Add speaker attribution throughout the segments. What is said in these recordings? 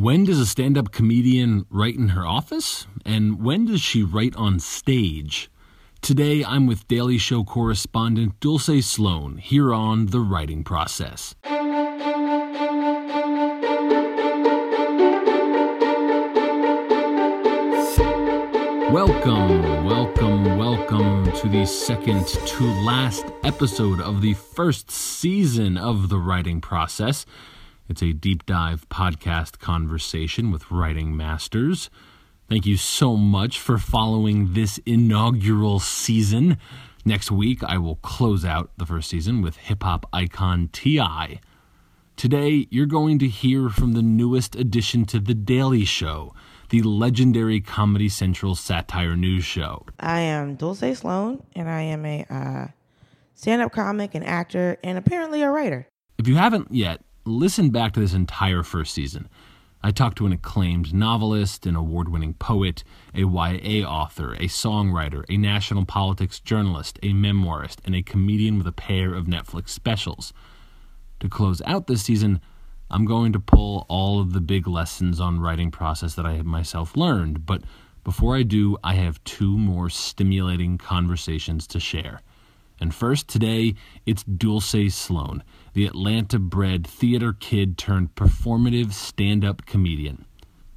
Speaker 1: When does a stand up comedian write in her office? And when does she write on stage? Today, I'm with Daily Show correspondent Dulce Sloan here on The Writing Process. Welcome, welcome, welcome to the second to last episode of the first season of The Writing Process. It's a deep dive podcast conversation with writing masters. Thank you so much for following this inaugural season. Next week, I will close out the first season with hip hop icon T.I. Today, you're going to hear from the newest addition to The Daily Show, the legendary Comedy Central satire news show.
Speaker 2: I am Dulce Sloan, and I am a uh, stand up comic, an actor, and apparently a writer.
Speaker 1: If you haven't yet, listen back to this entire first season. I talked to an acclaimed novelist, an award winning poet, a YA author, a songwriter, a national politics journalist, a memoirist, and a comedian with a pair of Netflix specials. To close out this season, I'm going to pull all of the big lessons on writing process that I have myself learned, but before I do, I have two more stimulating conversations to share. And first, today, it's Dulce Sloan, the Atlanta bred theater kid turned performative stand up comedian.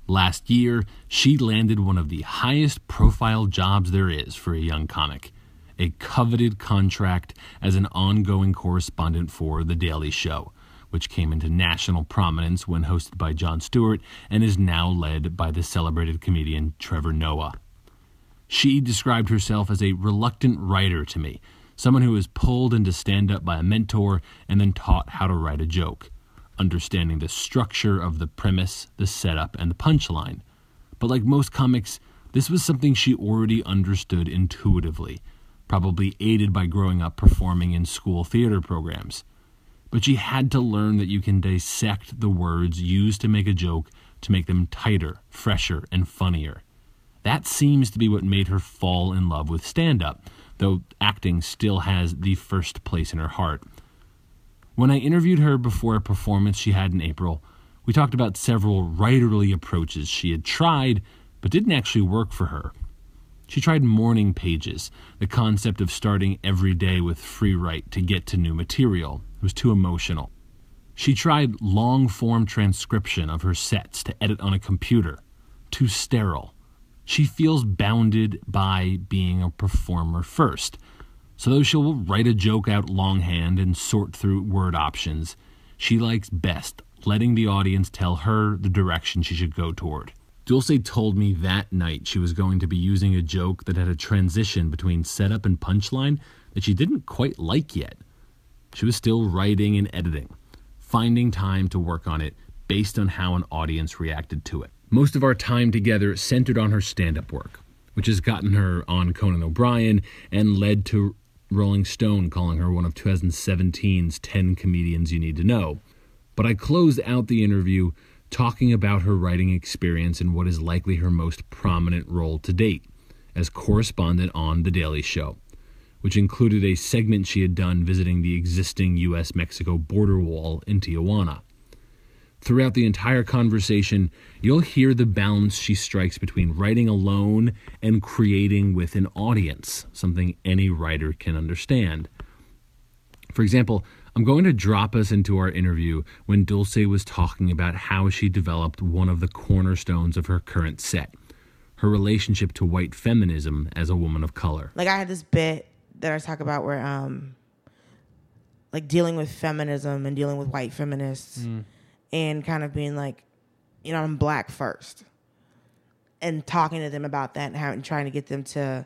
Speaker 1: Last year, she landed one of the highest profile jobs there is for a young comic a coveted contract as an ongoing correspondent for The Daily Show, which came into national prominence when hosted by Jon Stewart and is now led by the celebrated comedian Trevor Noah. She described herself as a reluctant writer to me someone who was pulled into stand up by a mentor and then taught how to write a joke, understanding the structure of the premise, the setup, and the punchline. But like most comics, this was something she already understood intuitively, probably aided by growing up performing in school theater programs. But she had to learn that you can dissect the words used to make a joke to make them tighter, fresher, and funnier. That seems to be what made her fall in love with stand up though acting still has the first place in her heart. When I interviewed her before a performance she had in April, we talked about several writerly approaches she had tried but didn't actually work for her. She tried morning pages, the concept of starting every day with free write to get to new material. It was too emotional. She tried long form transcription of her sets to edit on a computer. Too sterile she feels bounded by being a performer first. So, though she'll write a joke out longhand and sort through word options, she likes best letting the audience tell her the direction she should go toward. Dulce told me that night she was going to be using a joke that had a transition between setup and punchline that she didn't quite like yet. She was still writing and editing, finding time to work on it based on how an audience reacted to it. Most of our time together centered on her stand up work, which has gotten her on Conan O'Brien and led to Rolling Stone calling her one of 2017's 10 comedians you need to know. But I closed out the interview talking about her writing experience and what is likely her most prominent role to date as correspondent on The Daily Show, which included a segment she had done visiting the existing US Mexico border wall in Tijuana. Throughout the entire conversation, you'll hear the balance she strikes between writing alone and creating with an audience, something any writer can understand. For example, I'm going to drop us into our interview when Dulce was talking about how she developed one of the cornerstones of her current set her relationship to white feminism as a woman of color.
Speaker 2: Like, I had this bit that I talk about where, um, like, dealing with feminism and dealing with white feminists. Mm and kind of being like, you know, I'm black first. And talking to them about that and, how, and trying to get them to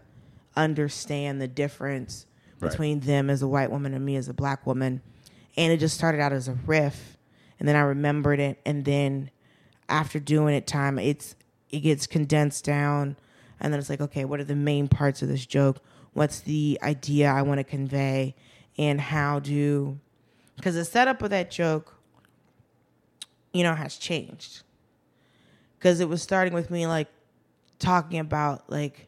Speaker 2: understand the difference right. between them as a white woman and me as a black woman. And it just started out as a riff. And then I remembered it. And then after doing it time, it's it gets condensed down. And then it's like, okay, what are the main parts of this joke? What's the idea I want to convey? And how do because the setup of that joke you know, has changed. Because it was starting with me like talking about like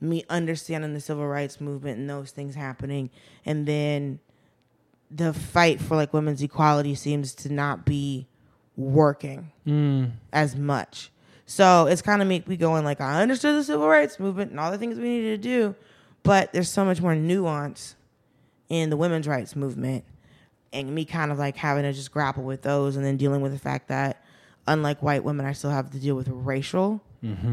Speaker 2: me understanding the civil rights movement and those things happening. And then the fight for like women's equality seems to not be working mm. as much. So it's kind of make me going like I understood the civil rights movement and all the things we needed to do, but there's so much more nuance in the women's rights movement and me kind of like having to just grapple with those and then dealing with the fact that unlike white women I still have to deal with racial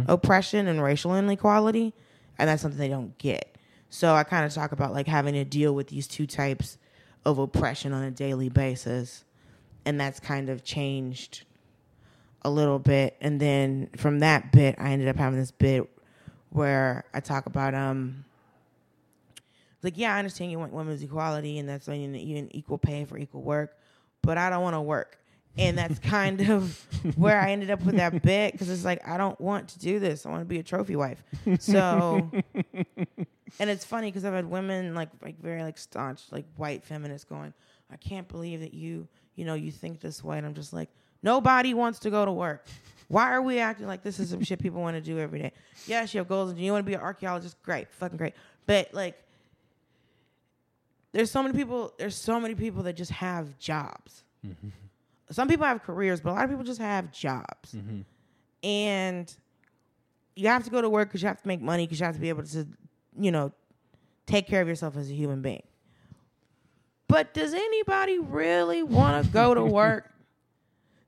Speaker 2: oppression and racial inequality and that's something they don't get. So I kind of talk about like having to deal with these two types of oppression on a daily basis and that's kind of changed a little bit and then from that bit I ended up having this bit where I talk about um like yeah I understand you want women's equality and that's when you you need equal pay for equal work but I don't want to work and that's kind of where I ended up with that bit because it's like I don't want to do this I want to be a trophy wife so and it's funny because I've had women like like very like staunch like white feminists going I can't believe that you you know you think this way and I'm just like Nobody wants to go to work. Why are we acting like this is some shit people want to do every day? Yes, you have goals and you want to be an archaeologist. Great, fucking great. But like, there's so many people. There's so many people that just have jobs. Mm-hmm. Some people have careers, but a lot of people just have jobs. Mm-hmm. And you have to go to work because you have to make money because you have to be able to, you know, take care of yourself as a human being. But does anybody really want to go to work?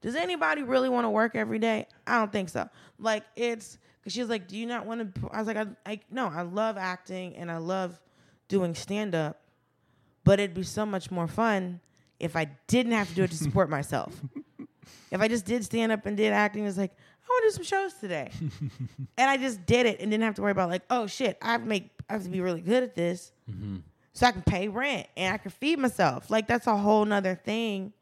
Speaker 2: Does anybody really want to work every day? I don't think so. Like it's because she was like, "Do you not want to?" I was like, I, "I no, I love acting and I love doing stand up, but it'd be so much more fun if I didn't have to do it to support myself. if I just did stand up and did acting, it's like I want to do some shows today, and I just did it and didn't have to worry about like, oh shit, I have to make I have to be really good at this." So I can pay rent and I can feed myself. Like that's a whole nother thing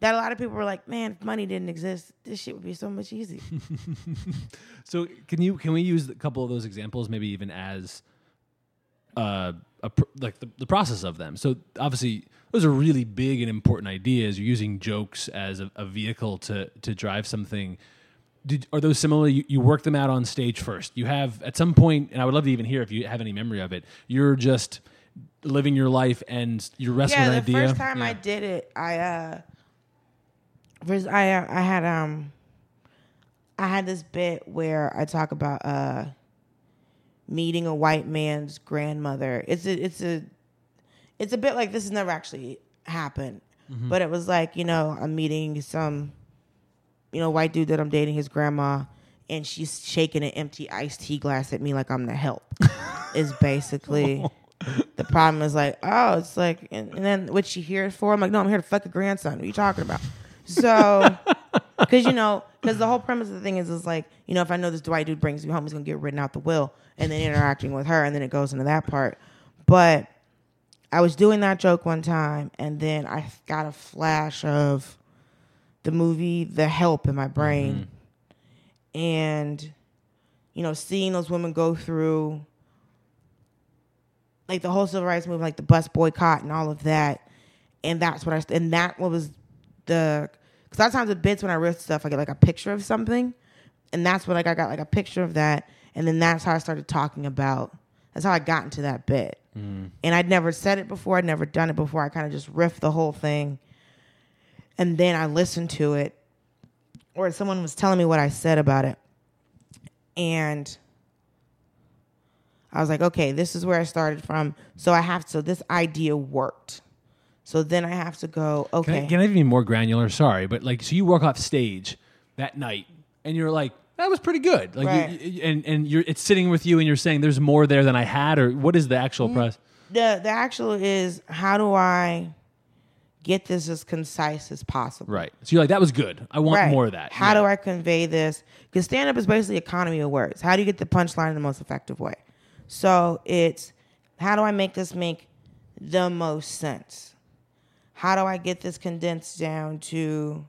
Speaker 2: that a lot of people were like, man, if money didn't exist, this shit would be so much easier.
Speaker 1: So can you can we use a couple of those examples, maybe even as uh, a pr- like the, the process of them? So obviously, those are really big and important ideas. You're using jokes as a, a vehicle to to drive something. Did, are those similar? You, you work them out on stage first. You have at some point, and I would love to even hear if you have any memory of it. You're just living your life, and you're wrestling
Speaker 2: yeah,
Speaker 1: with
Speaker 2: the
Speaker 1: an idea.
Speaker 2: first time I did it, I uh, first I uh, I had um, I had this bit where I talk about uh, meeting a white man's grandmother. It's a it's a it's a bit like this has never actually happened, mm-hmm. but it was like you know I'm meeting some you know white dude that I'm dating his grandma. And she's shaking an empty iced tea glass at me like I'm the help. is basically the problem is like, oh, it's like, and, and then what you here for? I'm like, no, I'm here to fuck a grandson. What are you talking about? So, because you know, because the whole premise of the thing is, is like, you know, if I know this Dwight dude brings me home, he's gonna get written out the will, and then interacting with her, and then it goes into that part. But I was doing that joke one time, and then I got a flash of the movie The Help in my brain, mm-hmm. and you know, seeing those women go through like the whole civil rights movement, like the bus boycott and all of that. And that's what I and that what was the because a lot of times with bits when I riff stuff, I get like a picture of something, and that's what like I got like a picture of that, and then that's how I started talking about. That's how I got into that bit, mm. and I'd never said it before. I'd never done it before. I kind of just riffed the whole thing, and then I listened to it, or someone was telling me what I said about it, and I was like, okay, this is where I started from. So I have to, this idea worked. So then I have to go,
Speaker 1: Can
Speaker 2: okay.
Speaker 1: I, can I be more granular? Sorry, but like, so you walk off stage that night, and you're like, "That was pretty good." Like,
Speaker 2: Right.
Speaker 1: you, and and you're it's sitting with you, and you're saying, "There's more there than I had," or what is the actual
Speaker 2: Mm.
Speaker 1: process?
Speaker 2: the, the actual is, how do I get this as concise as possible?
Speaker 1: Right. So you're like, "That was good. I want
Speaker 2: Right.
Speaker 1: more of that."
Speaker 2: How do I convey this? Because stand up is basically economy of words. How do you get the punchline in the most effective way? So it's how do I make this make the most sense? How do I get this condensed down to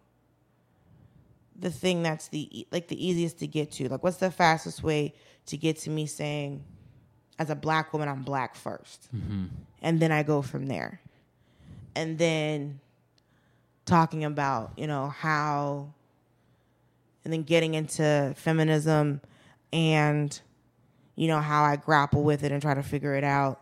Speaker 2: the thing that's the like the easiest to get to? Like what's the fastest way to get to me saying as a black woman I'm black 1st mm-hmm. And then I go from there. And then talking about, you know, how and then getting into feminism and you know how I grapple with it and try to figure it out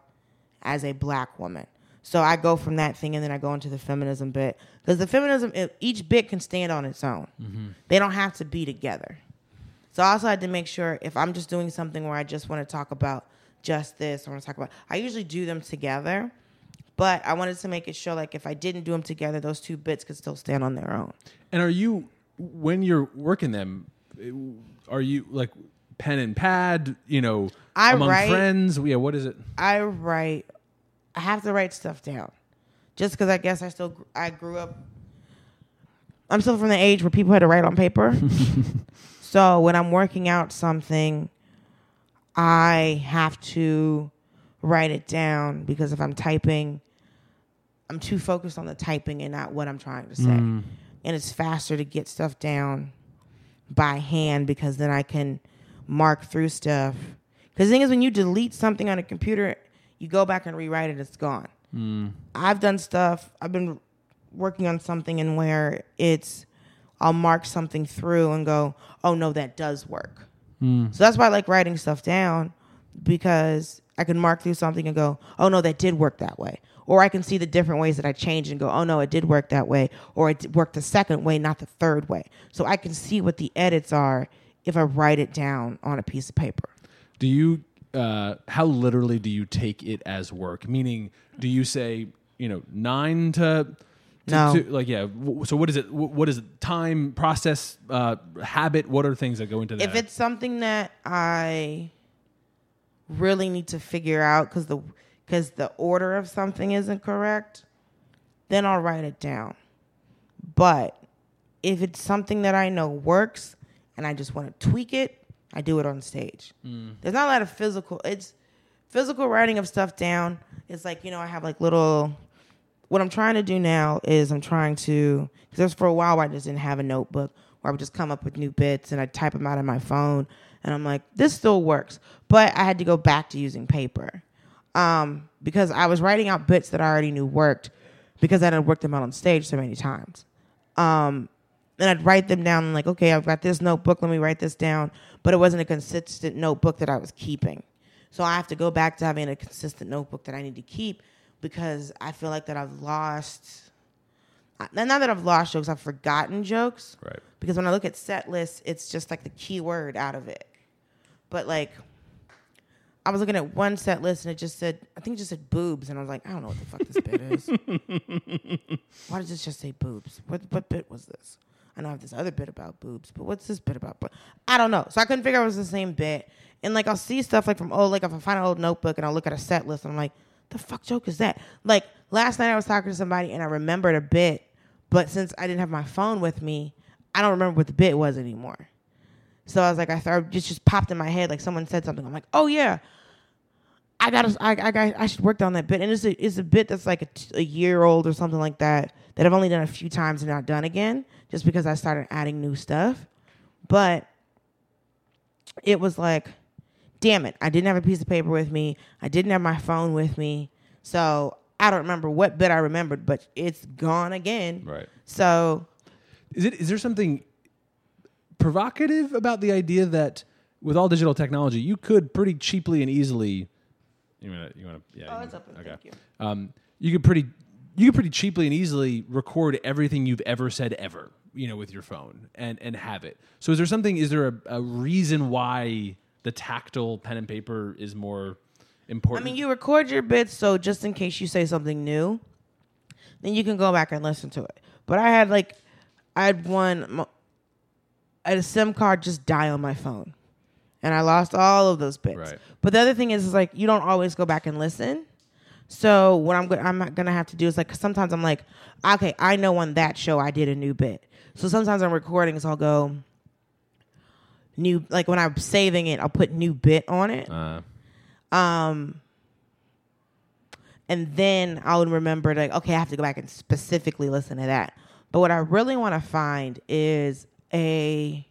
Speaker 2: as a black woman. So I go from that thing and then I go into the feminism bit because the feminism each bit can stand on its own. Mm-hmm. They don't have to be together. So I also had to make sure if I'm just doing something where I just want to talk about just this, I want to talk about. I usually do them together, but I wanted to make it show like if I didn't do them together, those two bits could still stand on their own.
Speaker 1: And are you when you're working them? Are you like pen and pad? You know,
Speaker 2: I
Speaker 1: among
Speaker 2: write-
Speaker 1: friends. Yeah. What is it?
Speaker 2: I write. I have to write stuff down, just because I guess I still I grew up. I'm still from the age where people had to write on paper. so when I'm working out something, I have to write it down because if I'm typing, I'm too focused on the typing and not what I'm trying to say. Mm. And it's faster to get stuff down by hand because then I can mark through stuff. Because the thing is, when you delete something on a computer, you go back and rewrite it, it's gone. Hmm. I've done stuff, I've been working on something and where it's, I'll mark something through and go, oh no, that does work. Hmm. So that's why I like writing stuff down because I can mark through something and go, oh no, that did work that way. Or I can see the different ways that I changed and go, oh no, it did work that way. Or it worked the second way, not the third way. So I can see what the edits are if I write it down on a piece of paper.
Speaker 1: Do you? Uh, how literally do you take it as work? Meaning, do you say you know nine to? to-
Speaker 2: No.
Speaker 1: to- like yeah. So what is it? What is it? Time, process, uh, habit. What are things that go into that?
Speaker 2: If it's something that I really need to figure out because the because the order of something isn't correct, then I'll write it down. But if it's something that I know works and I just want to tweak it, I do it on stage. There's not a lot of physical. It's physical writing of stuff down. It's like you know I have like little. What I'm trying to do now is I'm trying to because for a while I just didn't have a notebook where I would just come up with new bits and I type them out on my phone and I'm like this still works, but I had to go back to using paper um, because I was writing out bits that I already knew worked because I had worked them out on stage so many times. Um, and I'd write them down. like, okay, I've got this notebook. Let me write this down. But it wasn't a consistent notebook that I was keeping. So I have to go back to having a consistent notebook that I need to keep because I feel like that I've lost. Not that I've lost jokes, I've forgotten jokes.
Speaker 1: Right.
Speaker 2: Because when I look at set lists, it's just like the key word out of it. But like, I was looking at one set list and it just said, I think it just said boobs, and I was like, I don't know what the fuck this bit is. Why does this just say boobs? What what bit was this? I I have this other bit about boobs, but what's this bit about? But I don't know. So I couldn't figure out it was the same bit. And like I'll see stuff like from oh like if I find an old notebook and I'll look at a set list, I'm like, the fuck joke is that? Like last night I was talking to somebody and I remembered a bit, but since I didn't have my phone with me, I don't remember what the bit was anymore. So I was like, I thought it just just popped in my head like someone said something. I'm like, oh yeah, I got I I got I should work on that bit, and it's a it's a bit that's like a, t- a year old or something like that that I've only done a few times and not done again, just because I started adding new stuff. But it was like, damn it, I didn't have a piece of paper with me. I didn't have my phone with me, so I don't remember what bit I remembered, but it's gone again.
Speaker 1: Right.
Speaker 2: So
Speaker 1: Is it? Is there something provocative about the idea that with all digital technology, you could pretty cheaply and easily. You want to? You want to? Yeah.
Speaker 2: Oh, it's
Speaker 1: can-
Speaker 2: open. Thank you.
Speaker 1: Um, you could pretty. You could pretty cheaply and easily record everything you've ever said ever, you know, with your phone and and have it. So is there something? Is there a, a reason why the tactile pen and paper is more important?
Speaker 2: I mean, you record your bits so just in case you say something new, then you can go back and listen to it. But I had like, I had one, I had a SIM card just die on my phone, and I lost all of those bits.
Speaker 1: Right.
Speaker 2: But the other thing is, is like you don't always go back and listen. So what I'm go- I'm gonna have to do is like sometimes I'm like, okay, I know on that show I did a new bit. So sometimes I'm recording, so I'll go new like when I'm saving it, I'll put new bit on it.
Speaker 1: Uh,
Speaker 2: Um, and then I would remember like, okay, I have to go back and specifically listen to that. But what I really want to find is a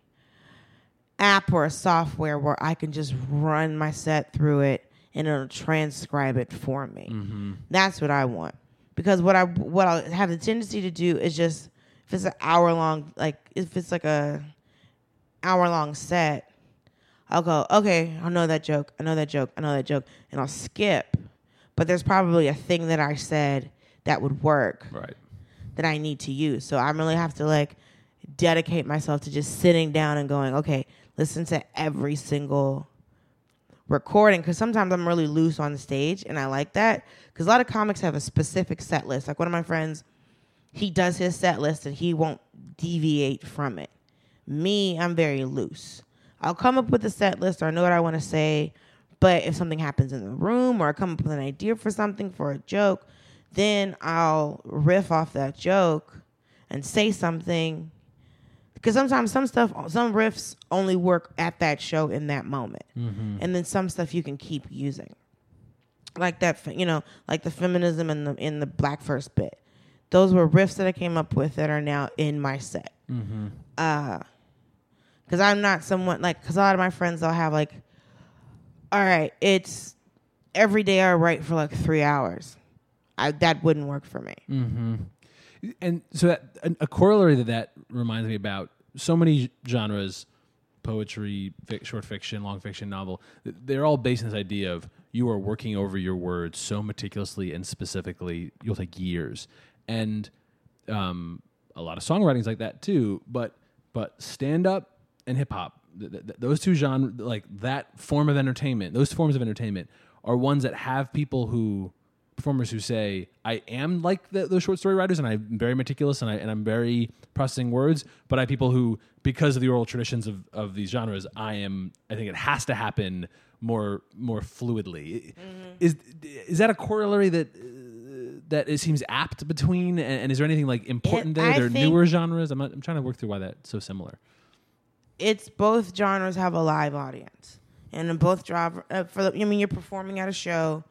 Speaker 2: app or a software where I can just run my set through it and it'll transcribe it for me. Mm-hmm. That's what I want. Because what I what I have the tendency to do is just if it's an hour long like if it's like a hour long set, I'll go, okay, I know that joke, I know that joke, I know that joke, and I'll skip. but there's probably a thing that I said that would work
Speaker 3: Right.
Speaker 2: that I need to use. So I really have to like dedicate myself to just sitting down and going, okay, listen to every single recording because sometimes I'm really loose on stage and I like that because a lot of comics have a specific set list. Like one of my friends, he does his set list and he won't deviate from it. Me, I'm very loose. I'll come up with a set list or I know what I want to say, but if something happens in the room or I come up with an idea for something for a joke, then I'll riff off that joke and say something because sometimes some stuff some riffs only work at that show in that moment. Mm-hmm. And then some stuff you can keep using. Like that you know like the feminism and the in the black first bit. Those were riffs that i came up with that are now in my set. Mm-hmm. Uh because i'm not someone like because a lot of my friends they'll have like all right it's every day i write for like three hours. I, that wouldn't work for me mm-hmm.
Speaker 3: And so that, a, corollary to that reminds me about so many genres poetry fic, short fiction long fiction novel they're all based on this idea of you are working over your words so meticulously and specifically you'll take years. And um, a lot of songwriting is like that too but but stand up and hip hop th- th- those two genres like that form of entertainment those forms of entertainment are ones that have people who performers who say I am like the, those short story writers and I'm very meticulous and I and I'm very processing words, but I have people who because of the oral traditions of, of these genres, I am I think it has to happen more more fluidly. Is is that a corollary that uh, that it seems apt between and, and is there anything like important
Speaker 2: It-
Speaker 3: there?
Speaker 2: I
Speaker 3: There are newer genres. I'm not, I'm trying to work through why that's so similar.
Speaker 2: it's both genres have a live audience, and in both drive uh, for the, I mean you're performing at a show,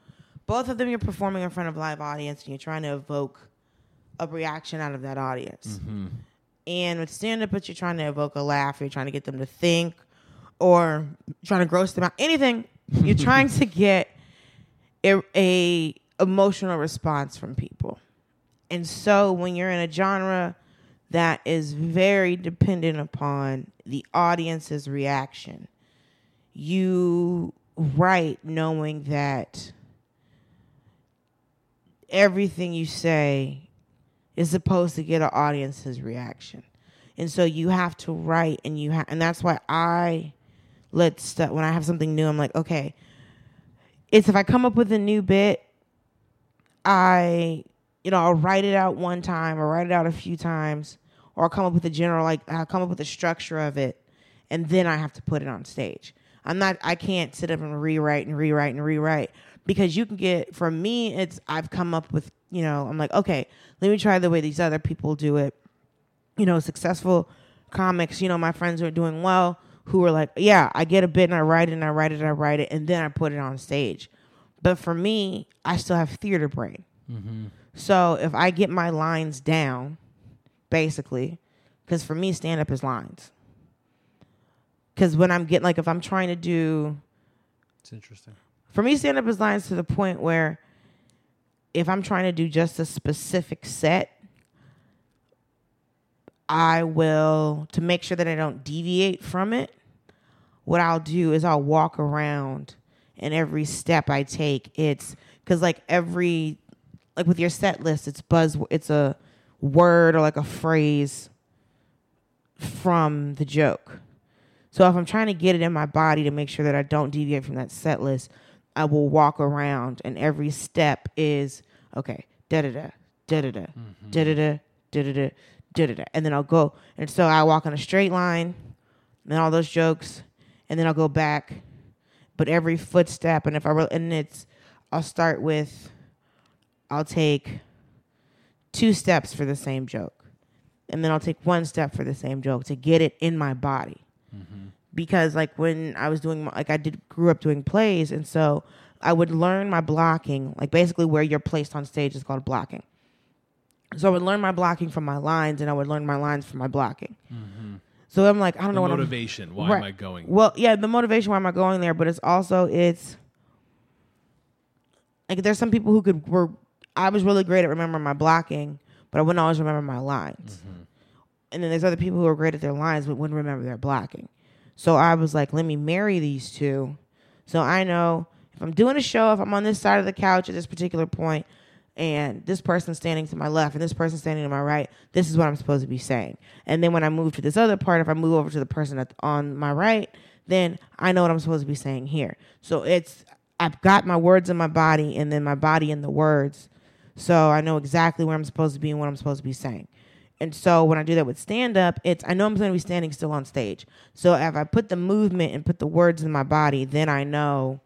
Speaker 2: both of them you're performing in front of live audience, and you're trying to evoke a reaction out of that audience. Mm-hmm. And with stand up, but you're trying to evoke a laugh, you're trying to get them to think, or trying to gross them out. Anything you're trying to get a, a emotional response from people. And so when you're in a genre that is very dependent upon the audience's reaction, you write knowing that everything you say is supposed to get an audience's reaction. And so you have to write and you have and that's why I let stuff when I have something new, I'm like, okay, it's if I come up with a new bit, I, you know, I'll write it out one time or write it out a few times, or I'll come up with a general, like, I'll come up with the structure of it, and then I have to put it on stage. I'm not, I can't sit up and rewrite and rewrite and rewrite because you can get, from me, it's, I've come up with, you know, I'm like, okay, let me try the way these other people do it. You know, successful comics, you know, my friends who are doing well, who are like, yeah, I get a bit and I write it and I write it and I write it and then I put it on stage. But for me, I still have theater brain. Mm-hmm. So if I get my lines down, basically, because for me, stand up is lines. Because when I'm getting, like, if I'm trying to do,
Speaker 3: It's interesting.
Speaker 2: For me, stand up is lines to the point where if I'm trying to do just a specific set, I will, to make sure that I don't deviate from it, what I'll do is I'll walk around and every step I take, it's because like every, like with your set list, it's buzz, it's a word or like a phrase from the joke. So if I'm trying to get it in my body to make sure that I don't deviate from that set list, I will walk around and every step is okay, da da da, da da da, da da da, da da da, da da da. And then I'll go. And so I walk on a straight line, and all those jokes, and then I'll go back. But every footstep, and if I really, and it's, I'll start with, I'll take two steps for the same joke. And then I'll take one step for the same joke to get it in my body because like when I was doing like I did grew up doing plays and so I would learn my blocking like basically where you're placed on stage is called blocking. So I would learn my blocking from my lines and I would learn my lines from my blocking. Mm-hmm. So I'm like I don't
Speaker 3: The
Speaker 2: know what I'm
Speaker 3: motivation. Why
Speaker 2: Right.
Speaker 3: am I going?
Speaker 2: well, yeah, the motivation why am I going there, but it's also it's like there's some people who could were I was really great at remembering my blocking, but I wouldn't always remember my lines. Mm-hmm. And then there's other people who are great at their lines but wouldn't remember their blocking. So I was like, let me marry these two. So I know if I'm doing a show, if I'm on this side of the couch at this particular point, and this person's standing to my left and this person's standing to my right, this is what I'm supposed to be saying. And then when I move to this other part, if I move over to the person on my right, then I know what I'm supposed to be saying here. So it's I've got my words in my body and then my body in the words. So I know exactly where I'm supposed to be and what I'm supposed to be saying. And so when I do that with stand up, it's I know I'm going to be standing still on stage. So if I put the movement and put the words in my body, then I know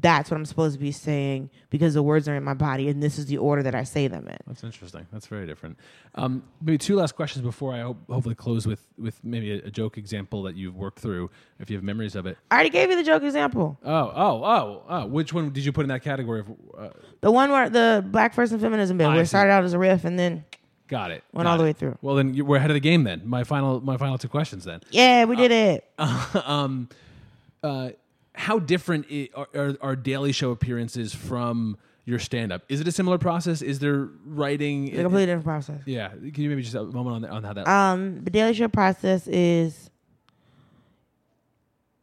Speaker 2: that's what I'm supposed to be saying because the words are in my body and this is the order that I say them in.
Speaker 3: That's interesting. That's very different. Um, maybe two last questions before I hope, hopefully close with with maybe a, a, joke example that you've worked through, if you have memories of it.
Speaker 2: I already gave you the joke example.
Speaker 3: Oh, oh, oh, oh. Which one did you put in that category? Of, uh,
Speaker 2: the one where the black person feminism bit, where it started out as a riff and then.
Speaker 3: Got it.
Speaker 2: Went
Speaker 3: Got
Speaker 2: all the
Speaker 3: it.
Speaker 2: way through.
Speaker 3: Well, then you, we're ahead of the game. Then my final my final two questions. Then.
Speaker 2: Yeah, we did uh, it.
Speaker 3: um, uh, how different are, are, are daily show appearances from your stand up? Is it a similar process? Is there writing?
Speaker 2: It's a completely different process.
Speaker 3: Yeah. Can you maybe just a moment on, that, on how that?
Speaker 2: Um, the daily show process is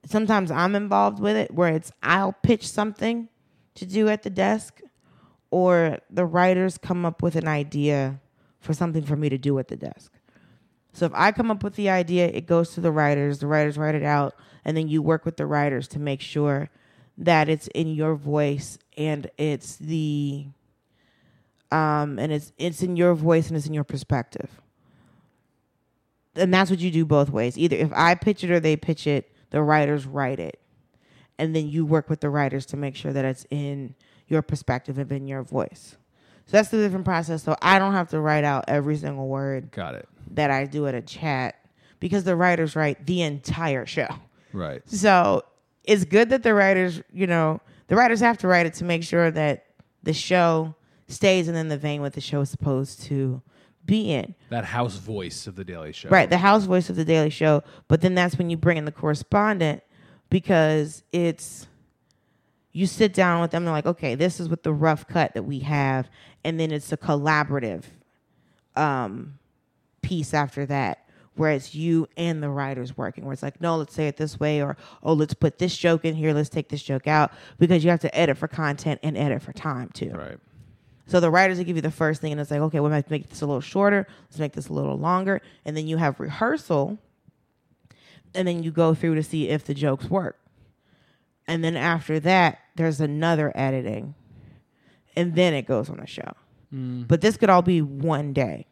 Speaker 2: sometimes I'm involved with it where it's I'll pitch something to do at the desk or the writers come up with an idea for something for me to do at the desk. So if I come up with the idea, it goes to the writers, the writers write it out, and then you work with the writers to make sure that it's in your voice and it's the um and it's it's in your voice and it's in your perspective. And that's what you do both ways. Either if I pitch it or they pitch it, the writers write it. And then you work with the writers to make sure that it's in your perspective and in your voice. So that's the different process. So I don't have to write out every single word.
Speaker 3: Got it.
Speaker 2: That I do at a chat because the writers write the entire show.
Speaker 3: Right.
Speaker 2: So it's good that the writers, you know, the writers have to write it to make sure that the show stays in the vein what the show is supposed to be in.
Speaker 3: That house voice of the Daily Show.
Speaker 2: Right, the house voice of the Daily Show. But then that's when you bring in the correspondent because it's you sit down with them and they're like, okay, this is what the rough cut that we have, and then it's a collaborative um, piece after that where it's you and the writers working where it's like no let's say it this way or oh let's put this joke in here let's take this joke out because you have to edit for content and edit for time too.
Speaker 3: Right.
Speaker 2: So the writers will give you the first thing and it's like okay we might make this a little shorter let's make this a little longer. And then you have rehearsal and then you go through to see if the jokes work and then after that there's another editing and then it goes on the show mm. but this could all be one day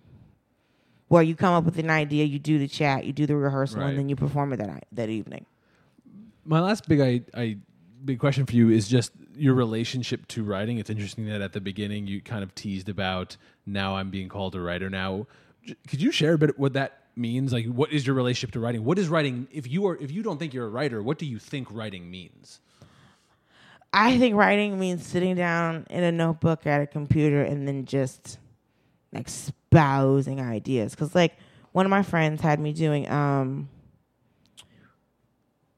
Speaker 2: where you come up with an idea, you do the chat, you do the rehearsal, right. and then you perform it that night, that evening.
Speaker 3: My last big I, I big question for you is just your relationship to writing. It's interesting that at the beginning you kind of teased about now I'm being called a writer. Now, could you share a bit what that means? Like, what is your relationship to writing? What is writing? If you are if you don't think you're a writer, what do you think writing means?
Speaker 2: I think writing means sitting down in a notebook at a computer and then just espousing ideas. Cause like one of my friends had me doing um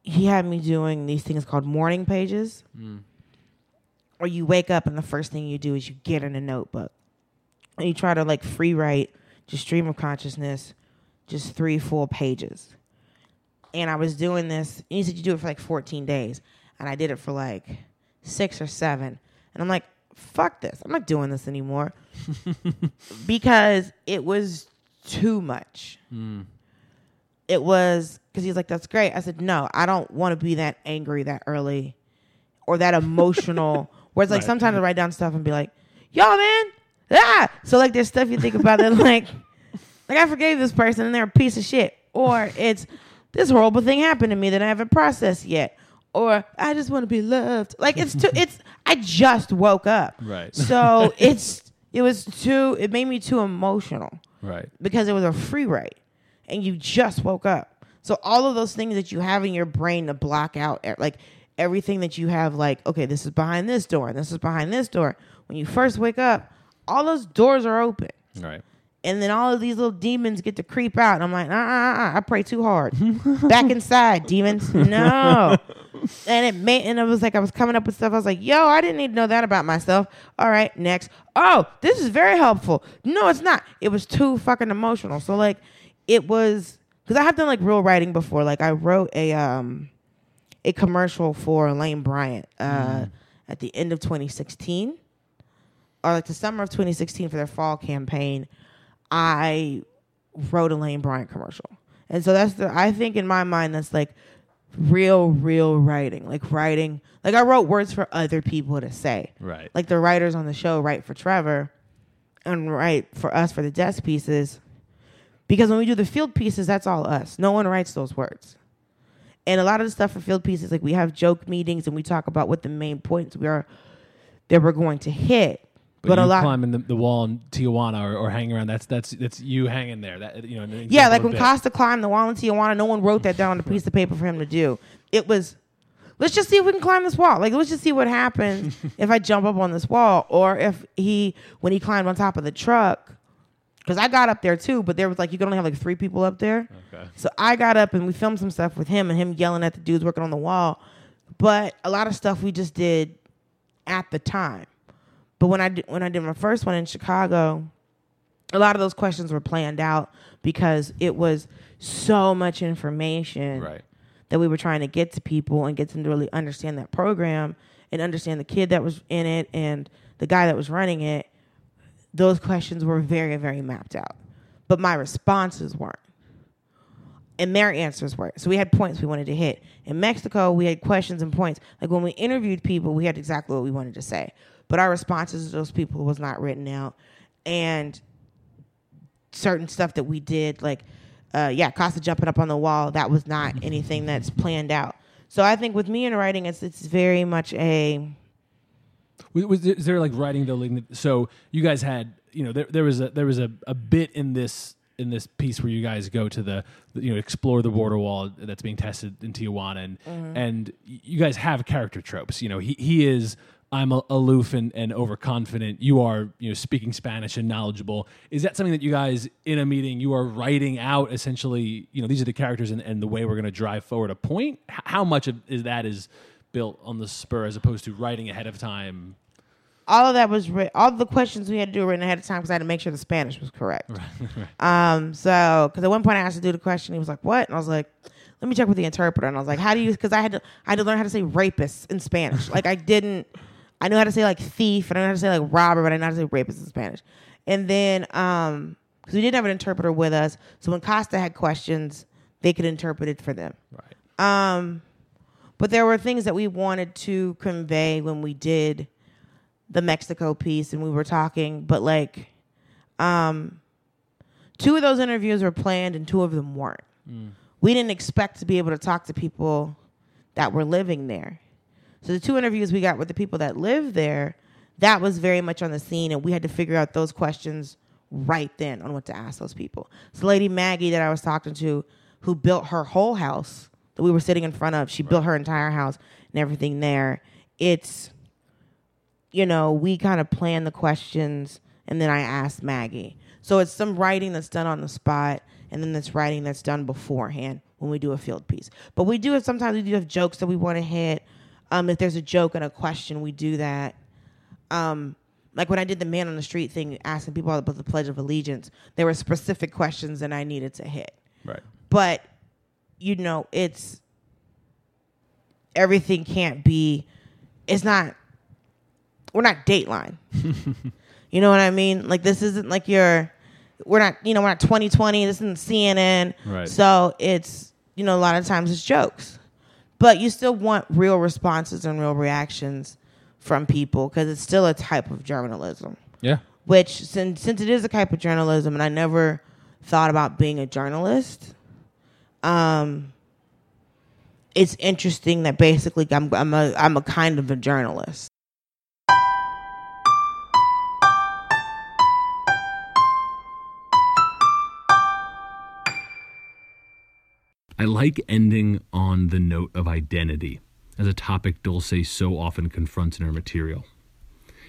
Speaker 2: he had me doing these things called morning pages. Mm. Or you wake up and the first thing you do is you get in a notebook. And you try to like free write, just stream of consciousness, just three full pages. And I was doing this, and he said you do it for like 14 days. And I did it for like six or seven. And I'm like, fuck this. I'm not doing this anymore. because it was too much. Mm. It was because he's like, that's great. I said, no, I don't want to be that angry that early or that emotional. Whereas, like, right. sometimes I write down stuff and be like, yo, man, ah. So, like, there's stuff you think about that, like, like, I forgave this person and they're a piece of shit. Or it's, this horrible thing happened to me that I haven't processed yet or I just want to be loved. Like it's too it's I just woke up.
Speaker 3: Right.
Speaker 2: So it's it was too it made me too emotional.
Speaker 3: Right.
Speaker 2: Because it was a free write and you just woke up. So all of those things that you have in your brain to block out like everything that you have like okay, this is behind this door and this is behind this door. When you first wake up, all those doors are open.
Speaker 3: Right
Speaker 2: and then all of these little demons get to creep out. And I'm like, uh, uh, uh, I pray too hard. Back inside, demons. No. And it made, and it was like I was coming up with stuff. I was like, yo, I didn't need to know that about myself. All right, next. Oh, this is very helpful. No, it's not. It was too fucking emotional. So like, it was because I have done like real writing before. Like I wrote a um a commercial for Lane Bryant. Uh, mm. at the end of 2016 or like the summer of 2016 for their fall campaign, I wrote a Lane Bryant commercial. And so that's the I think in my mind that's like real real writing. Like writing like I wrote words for other people to say.
Speaker 1: Right.
Speaker 2: Like the writers on the show write for Trevor and write for us for the desk pieces. Because when we do the field pieces, that's all us. No one writes those words. And a lot of the stuff for field pieces, like we have joke meetings and we talk about what the main points we are that we're going to hit.
Speaker 1: But,
Speaker 2: But, a lot,
Speaker 1: climbing the, the wall in Tijuana or, or hanging around. That's that's that's you hanging there. That you know.
Speaker 2: yeah, like when
Speaker 1: bit.
Speaker 2: Kosta climbed the wall in Tijuana, no one wrote that down on a piece of paper for him to do. It was, let's just see if we can climb this wall. Like, let's just see what happens if I jump up on this wall, or if he, when he climbed on top of the truck, because I got up there too, but there was like you could only have like three people up there.
Speaker 1: Okay.
Speaker 2: So I got up and we filmed some stuff with him and him yelling at the dudes working on the wall. But a lot of stuff we just did at the time. But when I did, when I did my first one in Chicago, a lot of those questions were planned out because it was so much information
Speaker 1: Right.
Speaker 2: that we were trying to get to people and get them to really understand that program and understand the kid that was in it and the guy that was running it. Those questions were very, very mapped out. But my responses weren't. And their answers were. So we had points we wanted to hit. In Mexico, we had questions and points. Like when we interviewed people, we had exactly what we wanted to say. But our responses to those people was not written out. And certain stuff that we did, like uh, yeah, Kosta jumping up on the wall, that was not anything that's planned out. So I think with me in writing, it's it's very much a
Speaker 1: Was, was there, is there like writing the like, so you guys had you know there, there was a there was a, a bit in this in this piece where you guys go to the you know explore the border wall that's being tested in Tijuana and and you guys have character tropes you know he he is I'm a, aloof and, and overconfident you are you know speaking Spanish and knowledgeable is that something that you guys in a meeting you are writing out essentially you know these are the characters and, and the way we're going to drive forward a point H- how much of is that is built on the spur as opposed to writing ahead of time
Speaker 2: all of that was writ- all the questions we had to do were written ahead of time because I had to make sure the Spanish was correct. Um, so because at one point I asked to do the question, he was like, "What?" And I was like, "Let me check with the interpreter." And I was like, "How do you?" Because I had to, I had to learn how to say rapist in Spanish. like I didn't, I knew how to say like thief, and I know how to say like robber, but I know how to say rapist in Spanish. And then, um, because we didn't have an interpreter with us, so when Kosta had questions, they could interpret it for them.
Speaker 1: right
Speaker 2: Um, but there were things that we wanted to convey when we did the Mexico piece and we were talking, but like, um, two of those interviews were planned and two of them weren't. We didn't expect to be able to talk to people that were living there. So the two interviews we got with the people that live there, that was very much on the scene, and we had to figure out those questions right then on what to ask those people. So Lady Maggie that I was talking to, who built her whole house that we were sitting in front of, she built her entire house and everything there. It's, you know, we kind of plan the questions, and then I asked Maggie. So it's some writing that's done on the spot, and then this writing that's done beforehand when we do a field piece. But we do it sometimes. We do have jokes that we want to hit. Um, if there's a joke and a question, we do that. Um, like when I did the man on the street thing, asking people about the Pledge of Allegiance, there were specific questions that I needed to hit.
Speaker 1: right
Speaker 2: But you know, it's everything can't be. It's not. We're not Dateline. you know what I mean? Like this isn't like your. We're not. You know, we're not 2020. This isn't CNN.
Speaker 1: Right.
Speaker 2: So it's you know a lot of times it's jokes, but you still want real responses and real reactions from people because it's still a type of journalism
Speaker 1: yeah
Speaker 2: which since since it is a type of journalism and I never thought about being a journalist um it's interesting that basically I'm I'm a I'm a kind of a journalist.
Speaker 1: I like ending on the note of identity as a topic Dulce so often confronts in her material.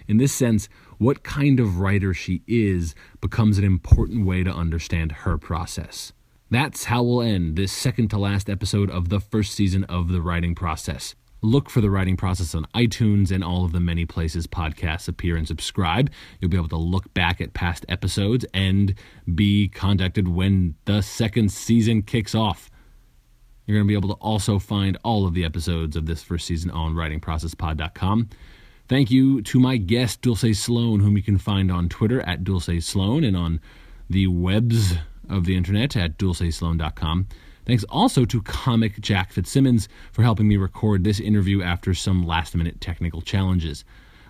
Speaker 1: In this sense, what kind of writer she is becomes an important way to understand her process. That's how we'll end this second to last episode of the first season of The Writing Process. Look for The Writing Process on iTunes and all of the many places podcasts appear and subscribe. You'll be able to look back at past episodes and be contacted when the second season kicks off. You're going to be able to also find all of the episodes of this first season on writingprocesspod.com. Thank you to my guest, Dulce Sloan, whom you can find on Twitter at Dulce Sloan and on the webs of the internet at dulcesloan.com. Thanks also to comic Jack Fitzsimmons for helping me record this interview after some last minute technical challenges.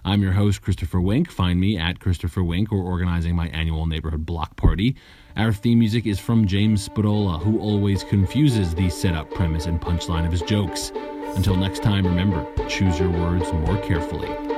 Speaker 1: I'm your host, Christopher Wink. Find me at Christopher Wink or organizing my annual neighborhood block party. Our theme music is from James Spadola, who always confuses the setup, premise, and punchline of his jokes. Until next time, remember choose your words more carefully.